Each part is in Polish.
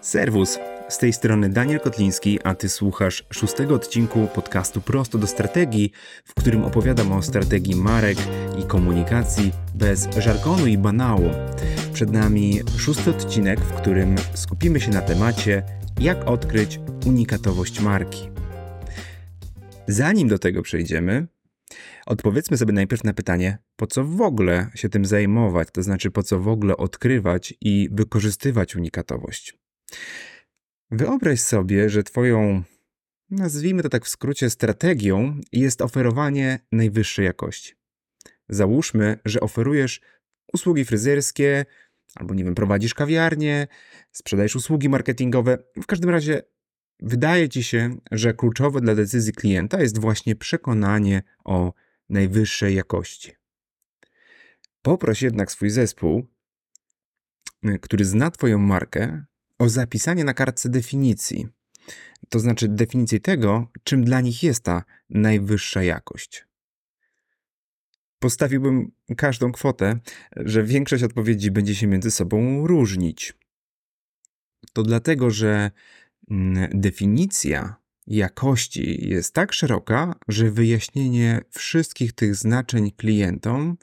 Serwus, z tej strony Daniel Kotliński, a ty słuchasz szóstego odcinku podcastu Prosto do Strategii, w którym opowiadam o strategii marek i komunikacji bez żargonu i banału. Przed nami szósty odcinek, w którym skupimy się na temacie jak odkryć unikatowość marki. Zanim do tego przejdziemy, odpowiedzmy sobie najpierw na pytanie, po co w ogóle się tym zajmować, to znaczy po co w ogóle odkrywać i wykorzystywać unikatowość. Wyobraź sobie, że Twoją, nazwijmy to tak w skrócie, strategią jest oferowanie najwyższej jakości. Załóżmy, że oferujesz usługi fryzjerskie, albo nie wiem, prowadzisz kawiarnię, sprzedajesz usługi marketingowe. W każdym razie wydaje ci się, że kluczowe dla decyzji klienta jest właśnie przekonanie o najwyższej jakości. Poproś jednak swój zespół, który zna Twoją markę, o zapisanie na kartce definicji. To znaczy definicji tego, czym dla nich jest ta najwyższa jakość. Postawiłbym każdą kwotę, że większość odpowiedzi będzie się między sobą różnić. To dlatego, że mm, definicja jakości jest tak szeroka, że wyjaśnienie wszystkich tych znaczeń klientom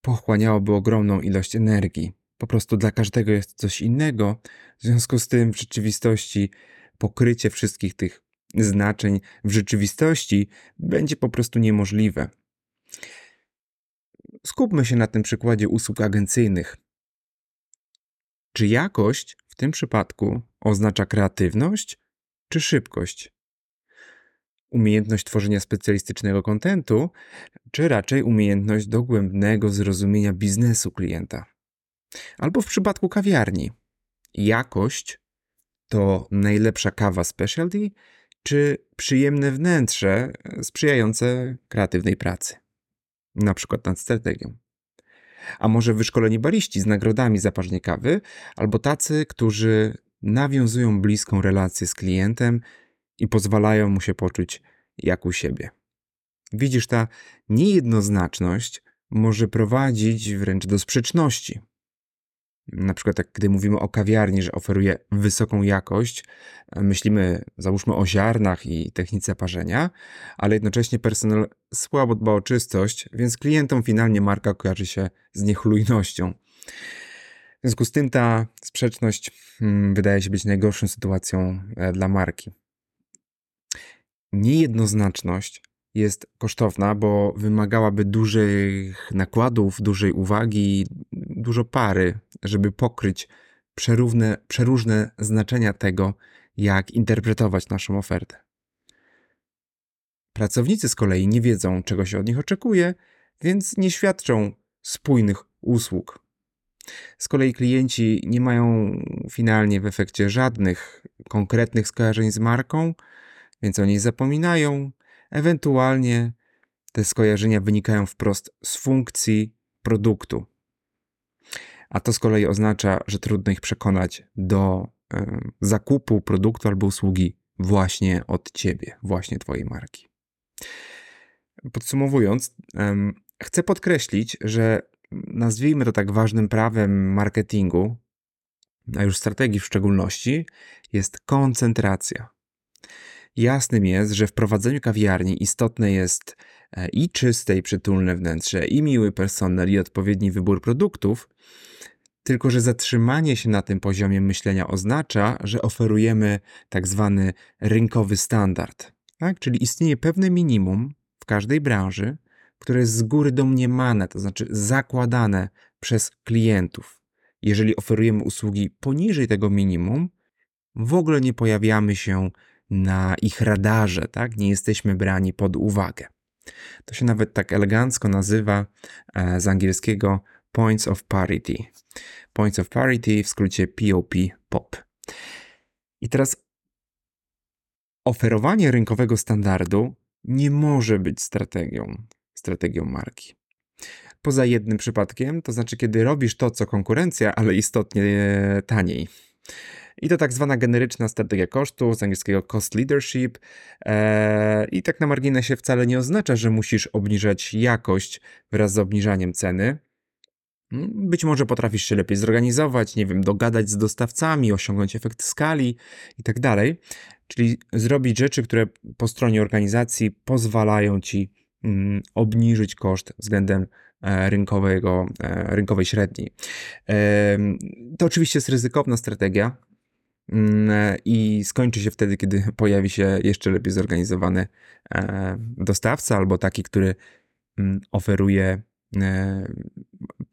pochłaniałoby ogromną ilość energii. Po prostu dla każdego jest coś innego. W związku z tym w rzeczywistości pokrycie wszystkich tych znaczeń w rzeczywistości będzie po prostu niemożliwe. Skupmy się na tym przykładzie usług agencyjnych. Czy jakość w tym przypadku oznacza kreatywność czy szybkość? Umiejętność tworzenia specjalistycznego kontentu, czy raczej umiejętność dogłębnego zrozumienia biznesu klienta? Albo w przypadku kawiarni, jakość to najlepsza kawa specialty, czy przyjemne wnętrze sprzyjające kreatywnej pracy, na przykład nad strategią. A może wyszkoleni bariści z nagrodami za parzenie kawy, albo tacy, którzy nawiązują bliską relację z klientem i pozwalają mu się poczuć jak u siebie. Widzisz, ta niejednoznaczność może prowadzić wręcz do sprzeczności. Na przykład, jak gdy mówimy o kawiarni, że oferuje wysoką jakość, myślimy, załóżmy, o ziarnach i technice parzenia, ale jednocześnie personel słabo dba o czystość, więc klientom finalnie marka kojarzy się z niechlujnością. W związku z tym ta sprzeczność hmm, wydaje się być najgorszą sytuacją e, dla marki. Niejednoznaczność jest kosztowna, bo wymagałaby dużych nakładów, dużej uwagi, dużo pary, żeby pokryć przerówne, przeróżne znaczenia tego, jak interpretować naszą ofertę. Pracownicy z kolei nie wiedzą, czego się od nich oczekuje, więc nie świadczą spójnych usług. Z kolei klienci nie mają finalnie w efekcie żadnych konkretnych skojarzeń z marką, więc o niej zapominają, Ewentualnie te skojarzenia wynikają wprost z funkcji produktu. A to z kolei oznacza, że trudno ich przekonać do y, zakupu produktu albo usługi właśnie od ciebie, właśnie twojej marki. Podsumowując, y, chcę podkreślić, że nazwijmy to tak ważnym prawem marketingu, a już strategii w szczególności, jest koncentracja. Jasnym jest, że w prowadzeniu kawiarni istotne jest e, i czyste i przytulne wnętrze, i miły personel, i odpowiedni wybór produktów, tylko że zatrzymanie się na tym poziomie myślenia oznacza, że oferujemy tak zwany rynkowy standard, tak? czyli istnieje pewne minimum w każdej branży, które jest z góry domniemane, to znaczy zakładane przez klientów. Jeżeli oferujemy usługi poniżej tego minimum, w ogóle nie pojawiamy się na ich radarze, tak? Nie jesteśmy brani pod uwagę. To się nawet tak elegancko nazywa e, z angielskiego Points of Parity. Points of Parity w skrócie POP, POP. I teraz oferowanie rynkowego standardu nie może być strategią, strategią marki. Poza jednym przypadkiem, to znaczy kiedy robisz to, co konkurencja, ale istotnie taniej. I to tak zwana generyczna strategia kosztu, z angielskiego cost leadership. Eee, I tak na marginesie wcale nie oznacza, że musisz obniżać jakość wraz z obniżaniem ceny. Być może potrafisz się lepiej zorganizować, nie wiem, dogadać z dostawcami, osiągnąć efekt skali i tak dalej. Czyli zrobić rzeczy, które po stronie organizacji pozwalają ci mm, obniżyć koszt względem e, rynkowego, e, rynkowej średniej. To oczywiście jest ryzykowna strategia i skończy się wtedy, kiedy pojawi się jeszcze lepiej zorganizowany e, dostawca albo taki, który mm, oferuje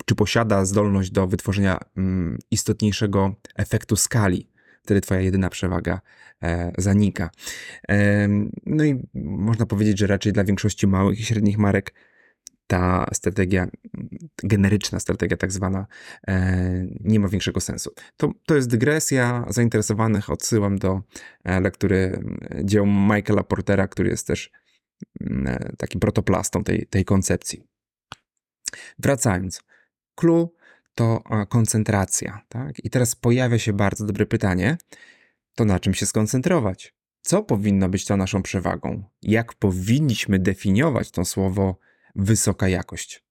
czy posiada zdolność do wytworzenia mm, istotniejszego efektu skali. Wtedy twoja jedyna przewaga e, zanika. No i można powiedzieć, że raczej dla większości małych i średnich marek ta strategia, generyczna strategia tak zwana, e, nie ma większego sensu. To, to jest dygresja. Zainteresowanych odsyłam do e, lektury dzieł Michaela Portera, który jest też mm, takim protoplastą tej, tej koncepcji. Wracając, clue to koncentracja. Tak? I teraz pojawia się bardzo dobre pytanie: to na czym się skoncentrować? Co powinno być tą naszą przewagą? Jak powinniśmy definiować to słowo wysoka jakość?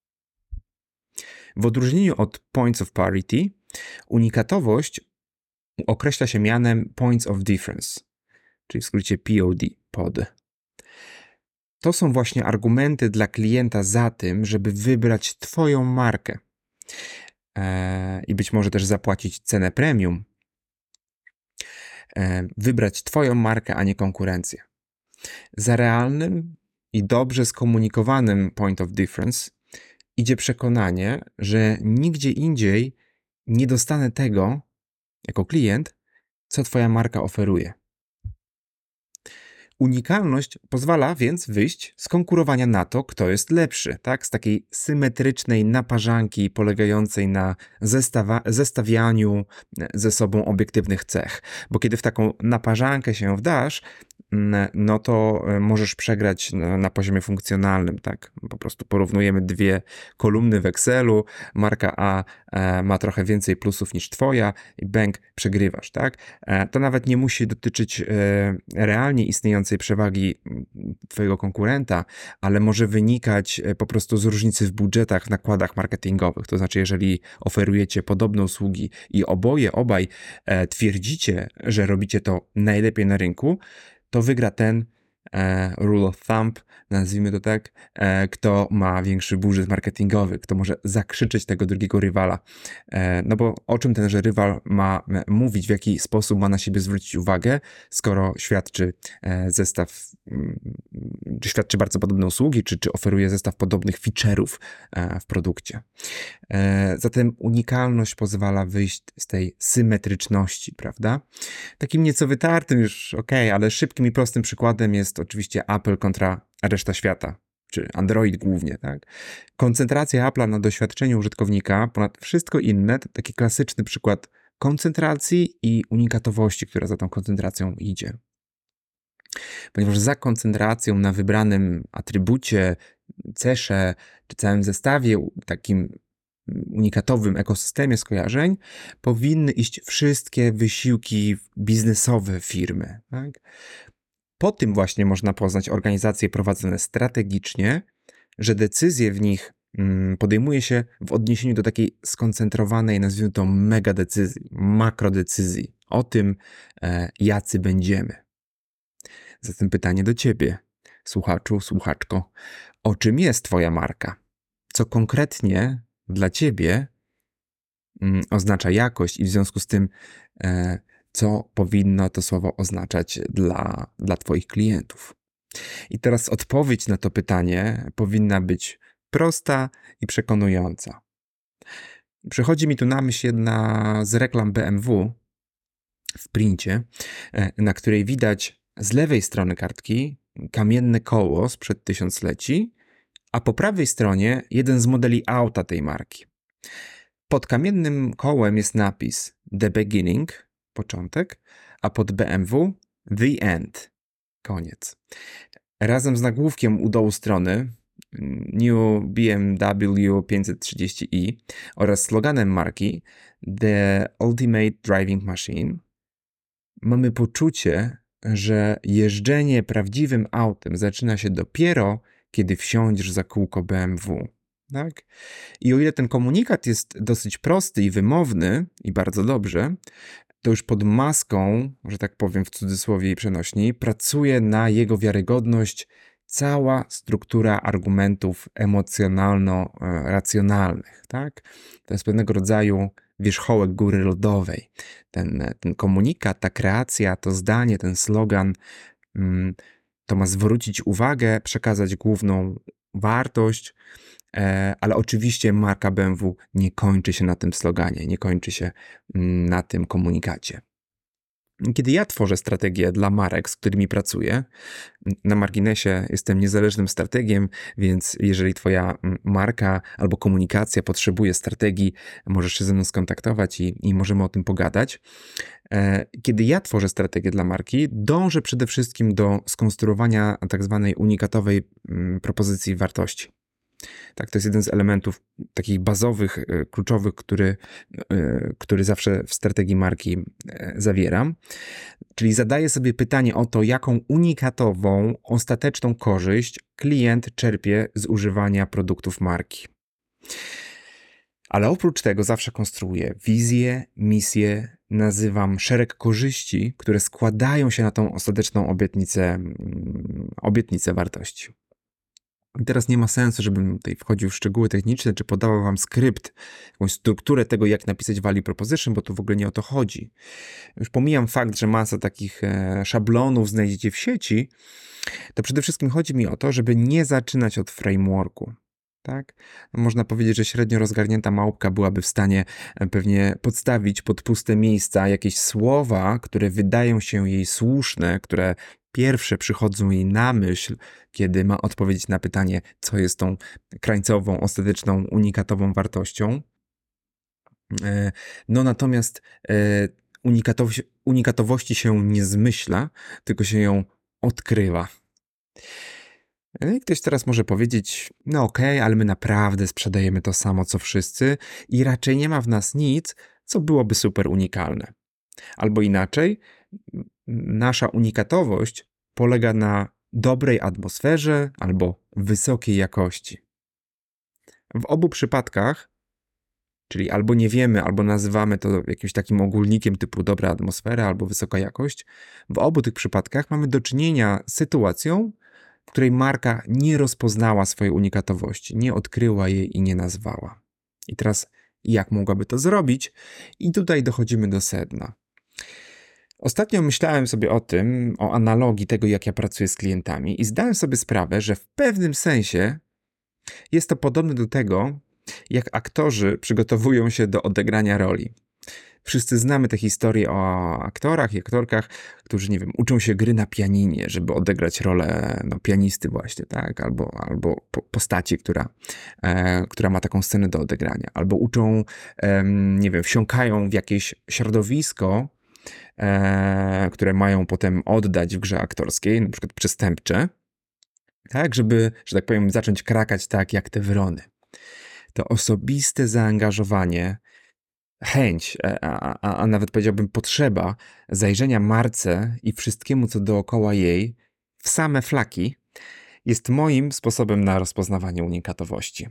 W odróżnieniu od points of parity, unikatowość określa się mianem points of difference, czyli w skrócie POD, POD. To są właśnie argumenty dla klienta za tym, żeby wybrać Twoją markę e, i być może też zapłacić cenę premium. E, wybrać Twoją markę, a nie konkurencję. Za realnym i dobrze skomunikowanym point of difference idzie przekonanie, że nigdzie indziej nie dostanę tego jako klient, co Twoja marka oferuje. Unikalność pozwala więc wyjść z konkurowania na to, kto jest lepszy, tak? Z takiej symetrycznej naparzanki polegającej na zestawa- zestawianiu ze sobą obiektywnych cech. Bo kiedy w taką naparzankę się wdasz, no to e, możesz przegrać na, poziomie funkcjonalnym, tak? Po prostu porównujemy dwie kolumny w Excelu, marka A e, ma trochę więcej plusów niż twoja i bank przegrywasz, tak? E, to nawet nie musi dotyczyć realnie istniejącej przewagi twojego konkurenta, ale może wynikać po prostu z różnicy w budżetach, nakładach marketingowych. To znaczy, jeżeli oferujecie podobne usługi i oboje, obaj twierdzicie, że robicie to najlepiej na rynku, to wygra ten rule of thumb, nazwijmy to tak, e, kto ma większy budżet marketingowy, kto może zakrzyczeć tego drugiego rywala. E, no bo o czym tenże rywal ma mówić, w jaki sposób ma na siebie zwrócić uwagę, skoro świadczy e, zestaw, mm, czy świadczy bardzo podobne usługi, czy, czy oferuje zestaw podobnych feature'ów e, w produkcie. E, zatem unikalność pozwala wyjść z tej symetryczności, prawda? Takim nieco wytartym już, ok, ale szybkim i prostym przykładem jest oczywiście Apple kontra reszta świata, czy Android głównie, tak? Koncentracja Apple'a na doświadczeniu użytkownika ponad wszystko inne to taki klasyczny przykład koncentracji i unikatowości, która za tą koncentracją idzie. Ponieważ za koncentracją na wybranym atrybucie, cesze czy całym zestawie takim unikatowym ekosystemie skojarzeń powinny iść wszystkie wysiłki biznesowe firmy. Tak? Po tym właśnie można poznać organizacje prowadzone strategicznie, że decyzje w nich mm, podejmuje się w odniesieniu do takiej skoncentrowanej, nazwijmy to mega decyzji, makrodecyzji o tym, e, jacy będziemy. Zatem pytanie do ciebie, słuchaczu, słuchaczko, o czym jest Twoja marka? Co konkretnie dla ciebie mm, oznacza jakość i w związku z tym e, co powinno to słowo oznaczać dla, dla Twoich klientów. I teraz odpowiedź na to pytanie powinna być prosta i przekonująca. Przychodzi mi tu na myśl jedna z reklam BMW w princie, e, na której widać z lewej strony kartki kamienne koło sprzed tysiącleci, a po prawej stronie jeden z modeli auta tej marki. Pod kamiennym kołem jest napis The Beginning, początek, a pod BMW The End, koniec. Razem z nagłówkiem u dołu strony New BMW 530i oraz sloganem marki The Ultimate Driving Machine mamy poczucie, że jeżdżenie prawdziwym autem zaczyna się dopiero, kiedy wsiądziesz za kółko BMW. Tak? I o ile ten komunikat jest dosyć prosty i wymowny, i bardzo dobrze, to już pod maską, że tak powiem w cudzysłowie i przenośni, pracuje na jego wiarygodność cała struktura argumentów emocjonalno-racjonalnych. Tak? To jest pewnego rodzaju wierzchołek góry lodowej. Ten, ten komunikat, ta kreacja, to zdanie, ten slogan, mm, to ma zwrócić uwagę, przekazać główną wartość, e, ale oczywiście marka BMW nie kończy się na tym sloganie, nie kończy się mm, na tym komunikacie. Kiedy ja tworzę strategię dla marek, z którymi pracuję, na marginesie jestem niezależnym strategiem, więc jeżeli Twoja marka albo komunikacja potrzebuje strategii, możesz się ze mną skontaktować i, i możemy o tym pogadać. E, kiedy ja tworzę strategię dla marki, dążę przede wszystkim do skonstruowania tak zwanej unikatowej propozycji wartości. Tak, to jest jeden z elementów takich bazowych, e, kluczowych, który, e, który zawsze w strategii marki e, zawieram. Czyli zadaję sobie pytanie o to, jaką unikatową, ostateczną korzyść klient czerpie z używania produktów marki. Ale oprócz tego zawsze konstruuję wizję, misję, nazywam szereg korzyści, które składają się na tą ostateczną obietnicę, mm, obietnicę wartości. I teraz nie ma sensu, żebym tutaj wchodził w szczegóły techniczne, czy podawał wam skrypt, jakąś strukturę tego, jak napisać value proposition, bo tu w ogóle nie o to chodzi. Już pomijam fakt, że masa takich e, szablonów znajdziecie w sieci, to przede wszystkim chodzi mi o to, żeby nie zaczynać od frameworku. Tak? Można powiedzieć, że średnio rozgarnięta małpka byłaby w stanie e, pewnie podstawić pod puste miejsca jakieś słowa, które wydają się jej słuszne, które pierwsze przychodzą jej na myśl, kiedy ma odpowiedzieć na pytanie, co jest tą krańcową, ostateczną, unikatową wartością. E, no natomiast e, unikatowości się nie zmyśla, tylko się ją odkrywa. No I ktoś teraz może powiedzieć, no okej, okay, ale my naprawdę sprzedajemy to samo co wszyscy i raczej nie ma w nas nic, co byłoby super unikalne. Albo inaczej, nasza unikatowość polega na dobrej atmosferze albo wysokiej jakości. W obu przypadkach, czyli albo nie wiemy, albo nazywamy to jakimś takim ogólnikiem typu dobra atmosfera albo wysoka jakość, w obu tych przypadkach mamy do czynienia z sytuacją, w której marka nie rozpoznała swojej unikatowości, nie odkryła jej i nie nazwała. I teraz, jak mogłaby to zrobić? I tutaj dochodzimy do sedna. Ostatnio myślałem sobie o tym, o analogii tego, jak ja pracuję z klientami, i zdałem sobie sprawę, że w pewnym sensie jest to podobne do tego, jak aktorzy przygotowują się do odegrania roli. Wszyscy znamy te historie o aktorach i aktorkach, którzy, nie wiem, uczą się gry na pianinie, żeby odegrać rolę no, pianisty właśnie, tak? Albo, albo postaci, która, e, która ma taką scenę do odegrania. Albo uczą, e, nie wiem, wsiąkają w jakieś środowisko, e, które mają potem oddać w grze aktorskiej, na przykład przestępcze, tak, żeby, że tak powiem, zacząć krakać tak jak te wrony. To osobiste zaangażowanie, chęć, e, a, a, a nawet powiedziałbym potrzeba zajrzenia marce i wszystkiemu, co dookoła jej, w same flaki, jest moim sposobem na rozpoznawanie unikatowości.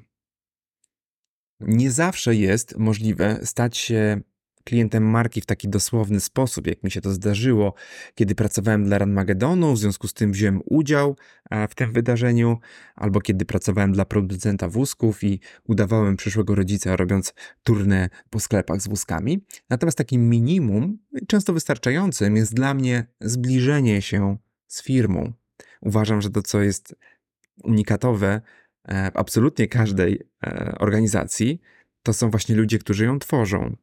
Nie zawsze jest możliwe stać się klientem marki w taki dosłowny sposób, jak mi się to zdarzyło, kiedy pracowałem dla Ranmagedonu, w związku z tym wziąłem udział e, w tym wydarzeniu, albo kiedy pracowałem dla producenta wózków i udawałem przyszłego rodzica, robiąc turnę po sklepach z wózkami. Natomiast takim minimum, często wystarczającym, jest dla mnie zbliżenie się z firmą. Uważam, że to, co jest unikatowe e, w absolutnie każdej e, organizacji, to są właśnie ludzie, którzy ją tworzą.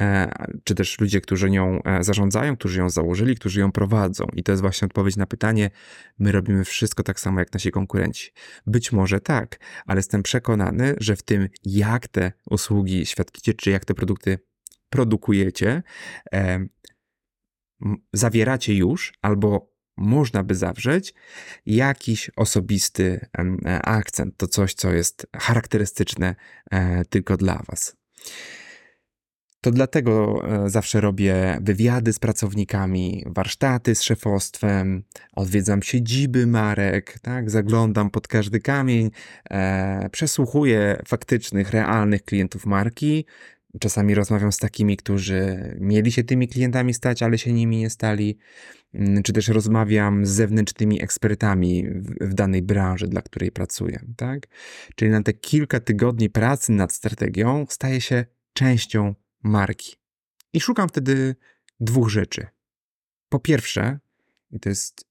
E, czy też ludzie, którzy nią e, zarządzają, którzy ją założyli, którzy ją prowadzą. I to jest właśnie odpowiedź na pytanie: my robimy wszystko tak samo jak nasi konkurenci. Być może tak, ale jestem przekonany, że w tym, jak te usługi świadczycie, czy jak te produkty produkujecie, e, zawieracie już albo można by zawrzeć jakiś osobisty akcent. To coś, co jest charakterystyczne tylko dla Was. To dlatego e, zawsze robię wywiady z pracownikami, warsztaty z szefostwem, odwiedzam siedziby marek, tak? zaglądam pod każdy kamień, e, przesłuchuję faktycznych, realnych klientów marki. Czasami rozmawiam z takimi, którzy mieli się tymi klientami stać, ale się nimi nie stali, mm, czy też rozmawiam z zewnętrznymi ekspertami w, w danej branży, dla której pracuję. Tak? Czyli na te kilka tygodni pracy nad strategią staje się częścią marki. I szukam wtedy dwóch rzeczy. Po pierwsze, i to jest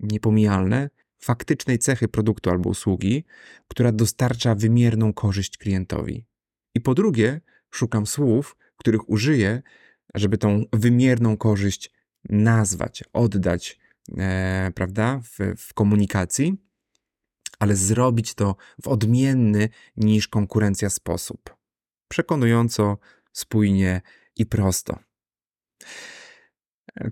niepomijalne, faktycznej cechy produktu albo usługi, która dostarcza wymierną korzyść klientowi. I po drugie, szukam słów, których użyję, żeby tą wymierną korzyść nazwać, oddać, e, prawda, w, w komunikacji, ale zrobić to w odmienny niż konkurencja sposób. Przekonująco, spójnie i prosto.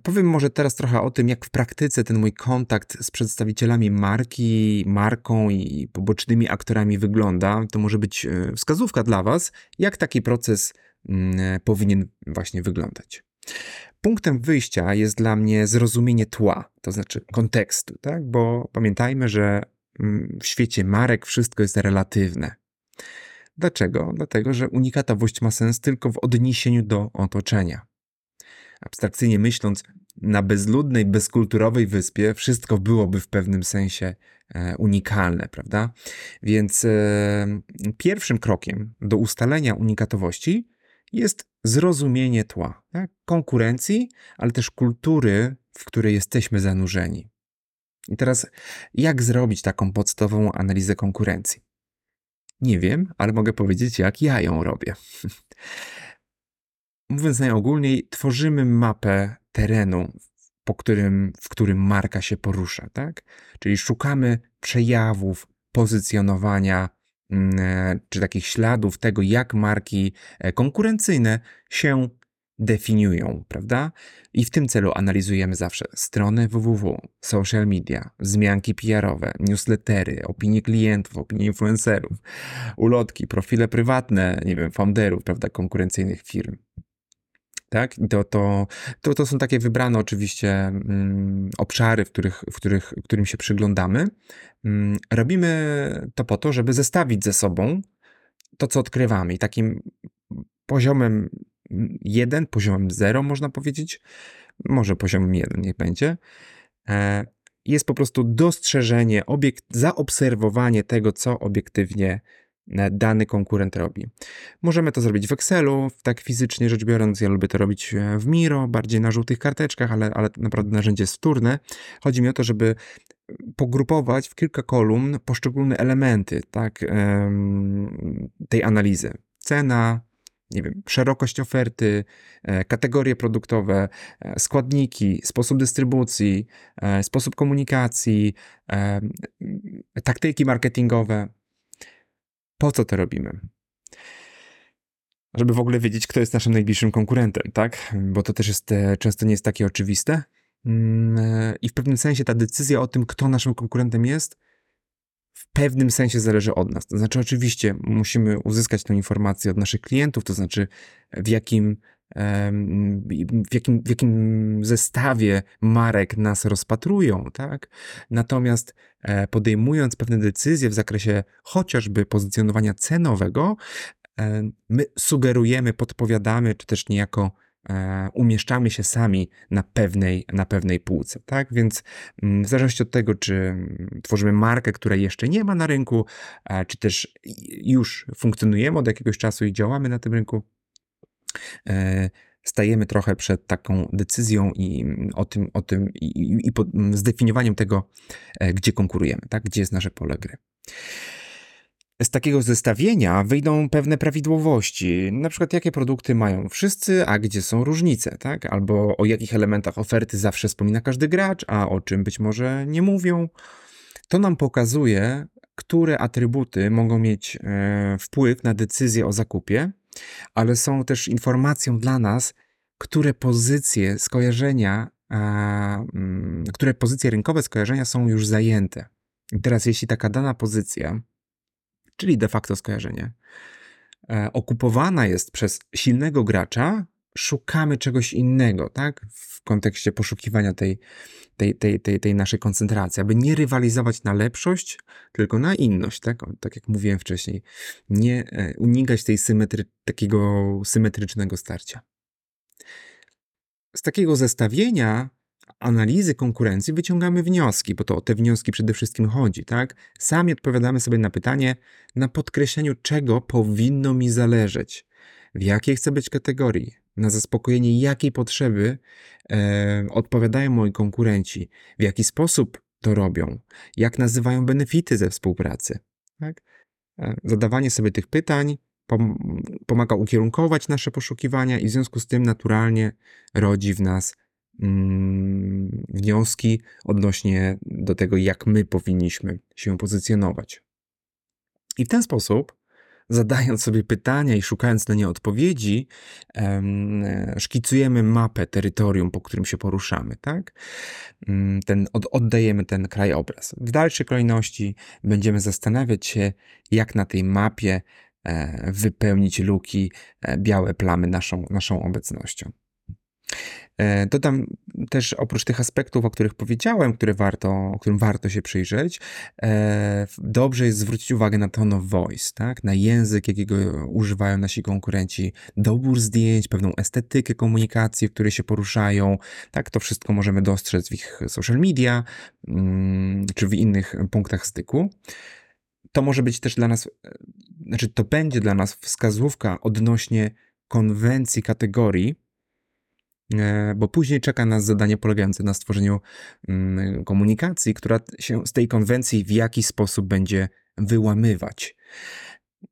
Powiem może teraz trochę o tym, jak w praktyce ten mój kontakt z przedstawicielami marki, marką i pobocznymi aktorami wygląda. To może być e, wskazówka dla Was, jak taki proces mm, powinien właśnie wyglądać. Punktem wyjścia jest dla mnie zrozumienie tła, to znaczy kontekstu, tak? bo pamiętajmy, że mm, w świecie marek wszystko jest relatywne. Dlaczego? Dlatego, że unikatowość ma sens tylko w odniesieniu do otoczenia. Abstrakcyjnie myśląc, na bezludnej, bezkulturowej wyspie wszystko byłoby w pewnym sensie e, unikalne, prawda? Więc e, pierwszym krokiem do ustalenia unikatowości jest zrozumienie tła, tak? konkurencji, ale też kultury, w której jesteśmy zanurzeni. I teraz, jak zrobić taką podstawową analizę konkurencji? Nie wiem, ale mogę powiedzieć, jak ja ją robię. Mówiąc najogólniej, tworzymy mapę terenu, po którym, w którym marka się porusza, tak? Czyli szukamy przejawów pozycjonowania mm, e, czy takich śladów tego, jak marki e, konkurencyjne się definiują, prawda? I w tym celu analizujemy zawsze strony www, social media, wzmianki PR-owe, newslettery, opinie klientów, opinie influencerów, ulotki, profile prywatne, nie wiem, founderów, prawda, konkurencyjnych firm. Tak? To, to, to, to są takie wybrane oczywiście mm, obszary, w, których, w, których, którym się przyglądamy. Mm, robimy to po to, żeby zestawić ze sobą to, co odkrywamy. I takim poziomem 1, poziomem 0 można powiedzieć, może poziomem 1 niech będzie, e, jest po prostu dostrzeżenie, obiekt, zaobserwowanie tego, co obiektywnie e, dany konkurent robi. Możemy to zrobić w Excelu, tak fizycznie rzecz biorąc, ja lubię to robić e, w Miro, bardziej na żółtych karteczkach, ale, ale naprawdę narzędzie jest wtórne. Chodzi mi o to, żeby pogrupować w kilka kolumn poszczególne elementy tak, tej analizy. Cena, nie wiem, szerokość oferty, e, kategorie produktowe, e, składniki, sposób dystrybucji, e, sposób komunikacji, taktyki marketingowe. Po co to robimy? Żeby w ogóle wiedzieć, kto jest naszym najbliższym konkurentem, tak? Bo to też jest, często nie jest takie oczywiste. Mm, I w pewnym sensie ta decyzja o tym, kto naszym konkurentem jest, w pewnym sensie zależy od nas. To znaczy, oczywiście musimy uzyskać tę informację od naszych klientów, to znaczy w jakim, w jakim, w jakim zestawie marek nas rozpatrują, tak? Natomiast e, podejmując pewne decyzje w zakresie chociażby pozycjonowania cenowego, e, my sugerujemy, podpowiadamy, czy też niejako umieszczamy się sami na pewnej, na pewnej półce, tak? Więc mm, w zależności od tego, czy tworzymy markę, której jeszcze nie ma na rynku, e, czy też już funkcjonujemy od jakiegoś czasu i działamy na tym rynku, e, stajemy trochę przed taką decyzją i o tym, o tym i, i, i zdefiniowaniem tego, gdzie konkurujemy, tak? Gdzie jest nasze pole gry z takiego zestawienia wyjdą pewne prawidłowości, na przykład jakie produkty mają wszyscy, a gdzie są różnice, tak? Albo o jakich elementach oferty zawsze wspomina każdy gracz, a o czym być może nie mówią. To nam pokazuje, które atrybuty mogą mieć e, wpływ na decyzję o zakupie, ale są też informacją dla nas, które pozycje skojarzenia, a, mm, które pozycje rynkowe skojarzenia są już zajęte. I teraz, jeśli taka dana pozycja czyli de facto skojarzenie, e, okupowana jest przez silnego gracza, szukamy czegoś innego, tak? W kontekście poszukiwania tej, tej, tej, tej, tej naszej koncentracji, aby nie rywalizować na lepszość, tylko na inność, tak? Tak jak mówiłem wcześniej. Nie e, unikać tej symetry, takiego symetrycznego starcia. Z takiego zestawienia analizy konkurencji wyciągamy wnioski, bo to o te wnioski przede wszystkim chodzi, tak? Sami odpowiadamy sobie na pytanie, na podkreśleniu czego powinno mi zależeć, w jakiej chcę być kategorii, na zaspokojenie jakiej potrzeby e, odpowiadają moi konkurenci, w jaki sposób to robią, jak nazywają benefity ze współpracy. Tak? E, zadawanie sobie tych pytań pomaga ukierunkować nasze poszukiwania i w związku z tym naturalnie rodzi w nas mm, wnioski odnośnie do tego, jak my powinniśmy się pozycjonować. I w ten sposób zadając sobie pytania i szukając na nie odpowiedzi, szkicujemy mapę terytorium, po którym się poruszamy, tak? Mm, ten, oddajemy ten krajobraz. W dalszej kolejności będziemy zastanawiać się, jak na tej mapie e, wypełnić luki, e, białe plamy naszą, naszą obecnością. E, dodam też oprócz tych aspektów, o których powiedziałem, które warto, którym warto się przyjrzeć, e, dobrze jest zwrócić uwagę na tone of voice, tak? na język, jakiego używają nasi konkurenci, dobór zdjęć, pewną estetykę komunikacji, w której się poruszają. Tak, to wszystko możemy dostrzec w ich social media mm, czy w innych punktach styku. To może być też dla nas, e, znaczy to będzie dla nas wskazówka odnośnie konwencji kategorii, bo później czeka nas zadanie polegające na stworzeniu mm, komunikacji, która się z tej konwencji w jakiś sposób będzie wyłamywać.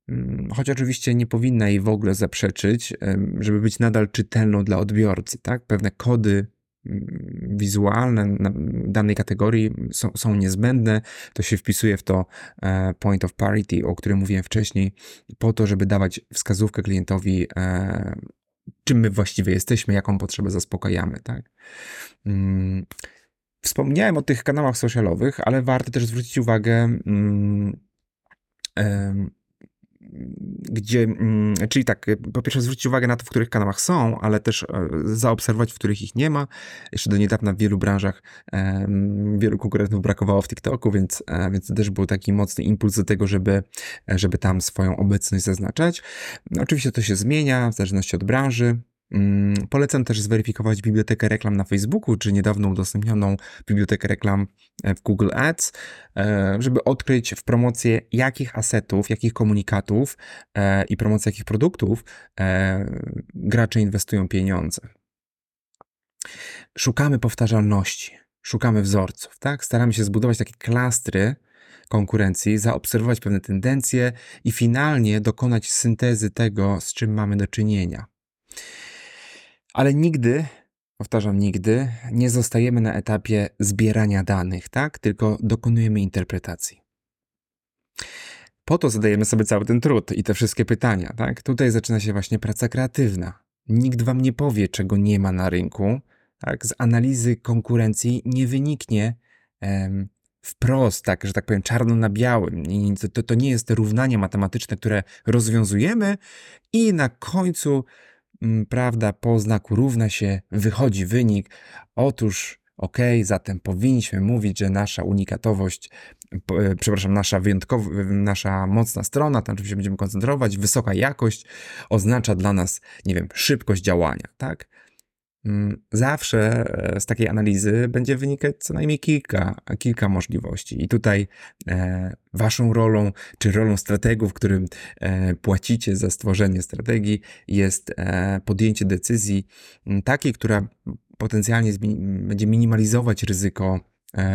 Mm, choć oczywiście nie powinna jej w ogóle zaprzeczyć, żeby być nadal czytelną dla odbiorcy, tak? Pewne kody mm, wizualne danej kategorii są, są niezbędne. To się wpisuje w to e, point of parity, o którym mówiłem wcześniej, po to, żeby dawać wskazówkę klientowi e, czym my właściwie jesteśmy, jaką potrzebę zaspokajamy, tak? Mm, wspomniałem o tych kanałach socialowych, ale warto też zwrócić uwagę, mm, gdzie, mm, czyli tak, po pierwsze zwrócić uwagę na to, w których kanałach są, ale też e, zaobserwować, w których ich nie ma. Jeszcze do niedawna w wielu branżach wielu konkurentów brakowało w TikToku, więc, e, więc to też był taki mocny impuls do tego, żeby, żeby tam swoją obecność zaznaczać. Oczywiście to się zmienia w zależności od branży. Mm, polecam też zweryfikować bibliotekę reklam na Facebooku, czy niedawno udostępnioną bibliotekę reklam e, w Google Ads, e, żeby odkryć w promocję jakich asetów, jakich komunikatów e, i promocję jakich produktów gracze inwestują pieniądze. Szukamy powtarzalności, szukamy wzorców, tak? Staramy się zbudować takie klastry konkurencji, zaobserwować pewne tendencje i finalnie dokonać syntezy tego, z czym mamy do czynienia. Ale nigdy, powtarzam, nigdy nie zostajemy na etapie zbierania danych, tak? Tylko dokonujemy interpretacji. Po to zadajemy sobie cały ten trud i te wszystkie pytania, tak? Tutaj zaczyna się właśnie praca kreatywna. Nikt wam nie powie, czego nie ma na rynku, tak? Z analizy konkurencji nie wyniknie em, wprost, tak, że tak powiem, czarno na białym. To, to nie jest równanie matematyczne, które rozwiązujemy i na końcu prawda, po znaku równa się wychodzi wynik. Otóż, ok, zatem powinniśmy mówić, że nasza unikatowość, e, przepraszam, nasza wyjątkowa, nasza mocna strona, tam czym się będziemy koncentrować, wysoka jakość oznacza dla nas, nie wiem, szybkość działania, tak? Mm, zawsze e, z takiej analizy będzie wynikać co najmniej kilka, kilka możliwości. I tutaj e, waszą rolą, czy rolą strategów, którym e, płacicie za stworzenie strategii, jest podjęcie decyzji takiej, która potencjalnie będzie minimalizować ryzyko,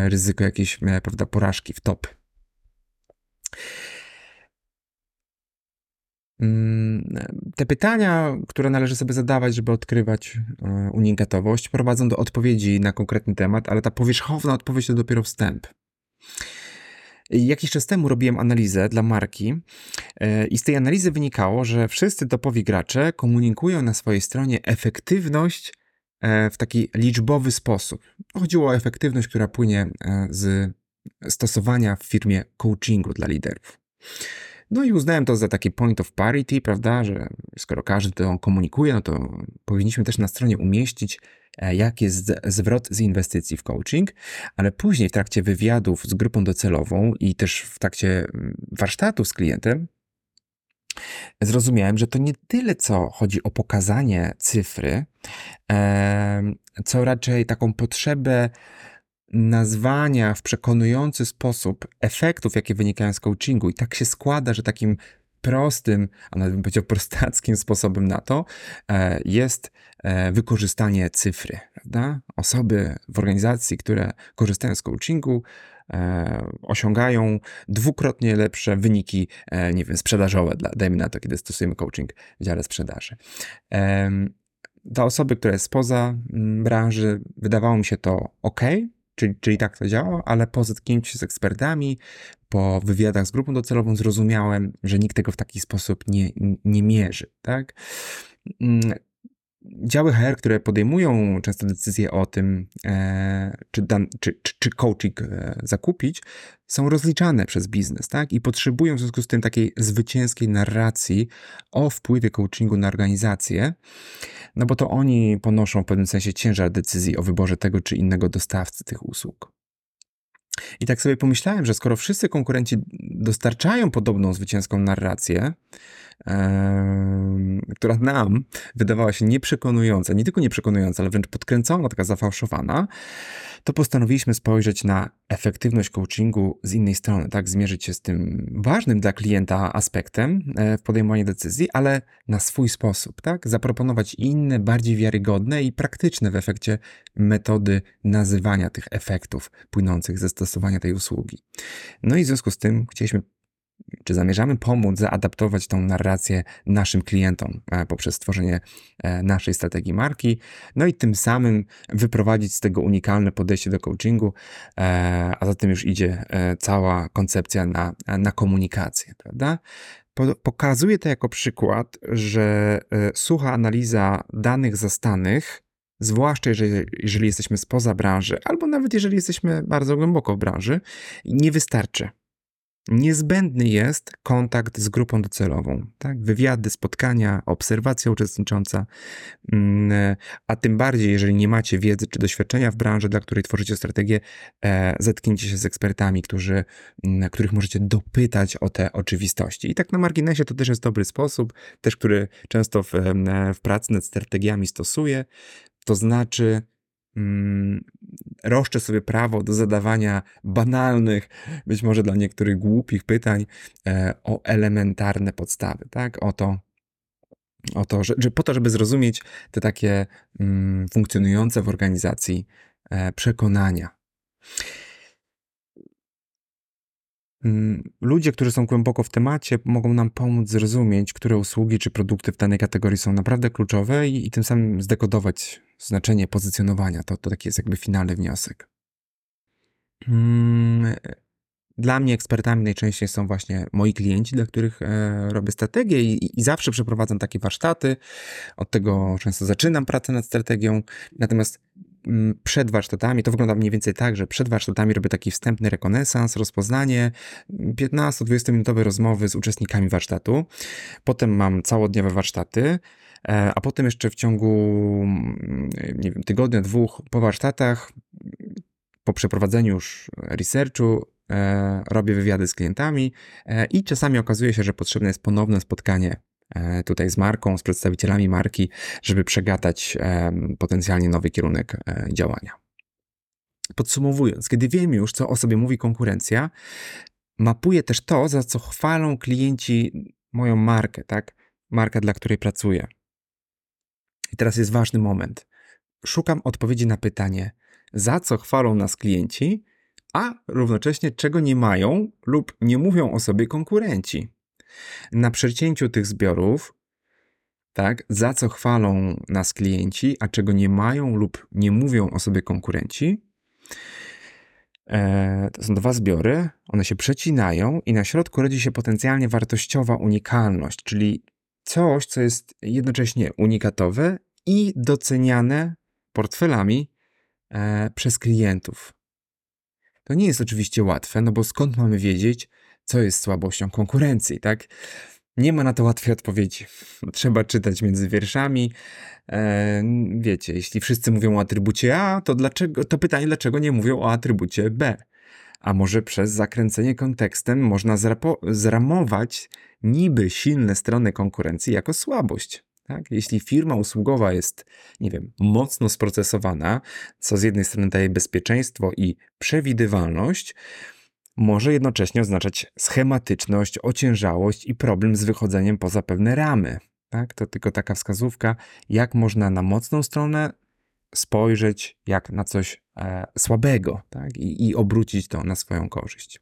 ryzyko jakiejś prawda, porażki w top. Mm, te pytania, które należy sobie zadawać, żeby odkrywać e, unikatowość, prowadzą do odpowiedzi na konkretny temat, ale ta powierzchowna odpowiedź to dopiero wstęp. Jakiś czas temu robiłem analizę dla marki e, i z tej analizy wynikało, że wszyscy topowi gracze komunikują na swojej stronie efektywność e, w taki liczbowy sposób. Chodziło o efektywność, która płynie z stosowania w firmie coachingu dla liderów. No i uznałem to za taki point of parity, prawda, że skoro każdy to komunikuje, no to powinniśmy też na stronie umieścić, e, jak jest zwrot z inwestycji w coaching, ale później w trakcie wywiadów z grupą docelową i też w trakcie mm, warsztatów z klientem, zrozumiałem, że to nie tyle, co chodzi o pokazanie cyfry, co raczej taką potrzebę nazwania w przekonujący sposób efektów, jakie wynikają z coachingu. I tak się składa, że takim prostym, a nawet bym powiedział prostackim sposobem na to e, jest e, wykorzystanie cyfry. Prawda? Osoby w organizacji, które korzystają z coachingu, e, osiągają dwukrotnie lepsze wyniki, nie wiem, sprzedażowe, dla, dajmy na to, kiedy stosujemy coaching w dziale sprzedaży. Dla osoby, która jest spoza branży, wydawało mi się to ok, Czyli, czyli tak to działa, ale po zetknięciu się z ekspertami, po wywiadach z grupą docelową zrozumiałem, że nikt tego w taki sposób nie, nie mierzy. Tak? Działy HR, które podejmują często decyzje o tym, e, czy, dan, czy, czy, czy coaching e, zakupić, są rozliczane przez biznes, tak? I potrzebują w związku z tym takiej zwycięskiej narracji o wpływie coachingu na organizację, no bo to oni ponoszą w pewnym sensie ciężar decyzji o wyborze tego czy innego dostawcy tych usług. I tak sobie pomyślałem, że skoro wszyscy konkurenci dostarczają podobną zwycięską narrację, która nam wydawała się nieprzekonująca, nie tylko nieprzekonująca, ale wręcz podkręcona, taka zafałszowana, to postanowiliśmy spojrzeć na efektywność coachingu z innej strony, tak, zmierzyć się z tym ważnym dla klienta aspektem e, w podejmowaniu decyzji, ale na swój sposób, tak, zaproponować inne, bardziej wiarygodne i praktyczne w efekcie metody nazywania tych efektów płynących ze stosowania tej usługi. No i w związku z tym chcieliśmy czy zamierzamy pomóc zaadaptować tą narrację naszym klientom e, poprzez stworzenie e, naszej strategii marki, no i tym samym wyprowadzić z tego unikalne podejście do coachingu, e, a za tym już idzie cała koncepcja na, na komunikację, prawda? Pokazuję to jako przykład, że sucha analiza danych zastanych zwłaszcza jeżeli, jeżeli jesteśmy spoza branży, albo nawet jeżeli jesteśmy bardzo głęboko w branży, nie wystarczy. Niezbędny jest kontakt z grupą docelową, tak? wywiady, spotkania, obserwacja uczestnicząca, mm, a tym bardziej, jeżeli nie macie wiedzy czy doświadczenia w branży, dla której tworzycie strategię, e, zetknijcie się z ekspertami, którzy, mm, których możecie dopytać o te oczywistości. I tak na marginesie to też jest dobry sposób, też który często w, w pracy nad strategiami stosuję, to znaczy mm, roszczę sobie prawo do zadawania banalnych, być może dla niektórych głupich pytań e, o elementarne podstawy, tak? O to, o to że, że po to, żeby zrozumieć te takie mm, funkcjonujące w organizacji e, przekonania. Mm, ludzie, którzy są głęboko w temacie, mogą nam pomóc zrozumieć, które usługi czy produkty w danej kategorii są naprawdę kluczowe i, i tym samym zdekodować znaczenie pozycjonowania. To, to taki jest jakby finalny wniosek. Mm, dla mnie ekspertami najczęściej są właśnie moi klienci, dla których e, robię strategię i, i, zawsze przeprowadzam takie warsztaty. Od tego często zaczynam pracę nad strategią. Natomiast przed warsztatami, to wygląda mniej więcej tak, że przed warsztatami robię taki wstępny rekonesans, rozpoznanie, 15-20 minutowe rozmowy z uczestnikami warsztatu. Potem mam całodniowe warsztaty, E, a potem jeszcze w ciągu nie wiem, tygodnia, dwóch po warsztatach, po przeprowadzeniu już researchu, e, robię wywiady z klientami e, i czasami okazuje się, że potrzebne jest ponowne spotkanie tutaj z marką, z przedstawicielami marki, żeby przegadać potencjalnie nowy kierunek działania. Podsumowując, kiedy wiem już, co o sobie mówi konkurencja, mapuję też to, za co chwalą klienci moją markę, tak? Marka, dla której pracuję. I teraz jest ważny moment. Szukam odpowiedzi na pytanie, za co chwalą nas klienci, a równocześnie czego nie mają lub nie mówią o sobie konkurenci. Na przecięciu tych zbiorów, tak, za co chwalą nas klienci, a czego nie mają lub nie mówią o sobie konkurenci, e, to są dwa zbiory, one się przecinają i na środku rodzi się potencjalnie wartościowa unikalność, czyli coś, co jest jednocześnie unikatowe i doceniane portfelami e, przez klientów. To nie jest oczywiście łatwe, no bo skąd mamy wiedzieć, co jest słabością konkurencji, tak? Nie ma na to łatwej odpowiedzi. Trzeba czytać między wierszami. E, wiecie, jeśli wszyscy mówią o atrybucie A, to, dlaczego, to pytanie, dlaczego nie mówią o atrybucie B? A może przez zakręcenie kontekstem można zramować niby silne strony konkurencji jako słabość. Tak? Jeśli firma usługowa jest, nie wiem, mocno sprocesowana, co z jednej strony daje bezpieczeństwo i przewidywalność, może jednocześnie oznaczać schematyczność, ociężałość i problem z wychodzeniem poza pewne ramy. Tak? To tylko taka wskazówka, jak można na mocną stronę spojrzeć jak na coś e, słabego tak? I, i obrócić to na swoją korzyść.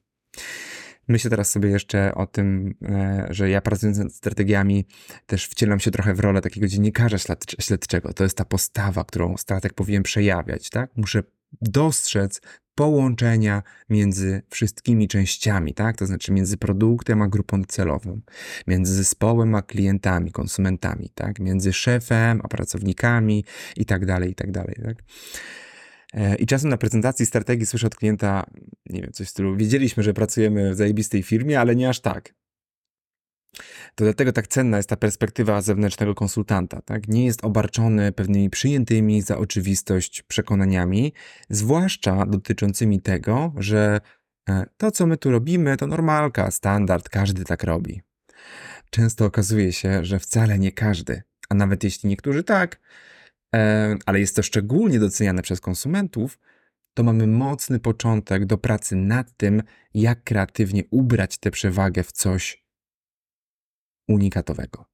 Myślę teraz sobie jeszcze o tym, e, że ja pracując nad strategiami też wcielam się trochę w rolę takiego dziennikarza śledczego. To jest ta postawa, którą strateg powinien przejawiać, tak? Muszę dostrzec połączenia między wszystkimi częściami, tak? To znaczy między produktem a grupą celową, między zespołem a klientami, konsumentami, tak? Między szefem a pracownikami i tak dalej, i tak dalej, tak? E, I czasem na prezentacji strategii słyszę od klienta, nie wiem, coś w stylu, wiedzieliśmy, że pracujemy w zajebistej firmie, ale nie aż tak. To dlatego tak cenna jest ta perspektywa zewnętrznego konsultanta. Tak? Nie jest obarczony pewnymi przyjętymi za oczywistość przekonaniami, zwłaszcza dotyczącymi tego, że e, to, co my tu robimy, to normalka, standard, każdy tak robi. Często okazuje się, że wcale nie każdy, a nawet jeśli niektórzy tak, e, ale jest to szczególnie doceniane przez konsumentów, to mamy mocny początek do pracy nad tym, jak kreatywnie ubrać tę przewagę w coś unikatowego.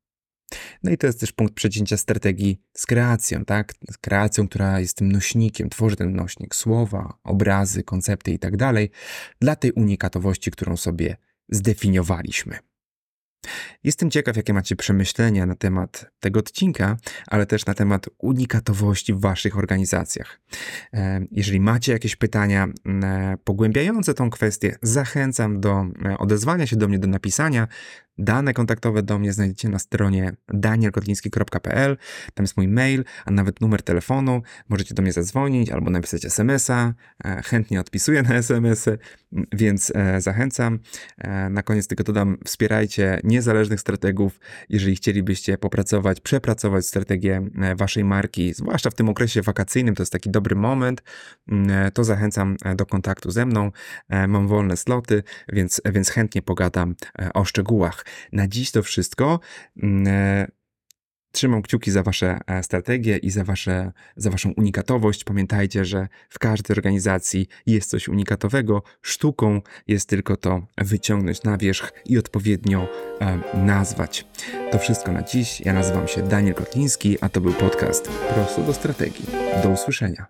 No i to jest też punkt przecięcia strategii z kreacją, tak? Z kreacją, która jest tym nośnikiem, tworzy ten nośnik słowa, obrazy, koncepty i tak dalej, dla tej unikatowości, którą sobie zdefiniowaliśmy. Jestem ciekaw, jakie macie przemyślenia na temat tego odcinka, ale też na temat unikatowości w Waszych organizacjach. E, jeżeli macie jakieś pytania e, pogłębiające tą kwestię, zachęcam do e, odezwania się do mnie, do napisania. Dane kontaktowe do mnie znajdziecie na stronie danielkotliński.pl. Tam jest mój mail, a nawet numer telefonu. Możecie do mnie zadzwonić albo napisać SMS-a. E, chętnie odpisuję na SMS-y, więc e, zachęcam. E, na koniec tylko dodam, wspierajcie niezależnych strategów, jeżeli chcielibyście popracować, przepracować strategię waszej marki, zwłaszcza w tym okresie wakacyjnym, to jest taki dobry moment, to zachęcam do kontaktu ze mną. Mam wolne sloty, więc, więc chętnie pogadam o szczegółach. Na dziś to wszystko. Mm, e, trzymam kciuki za Wasze e, strategie i za, wasze, za Waszą unikatowość. Pamiętajcie, że w każdej organizacji jest coś unikatowego. Sztuką jest tylko to wyciągnąć na wierzch i odpowiednio e, nazwać. To wszystko na dziś. Ja nazywam się Daniel Kotliński, a to był podcast Prosto do Strategii. Do usłyszenia.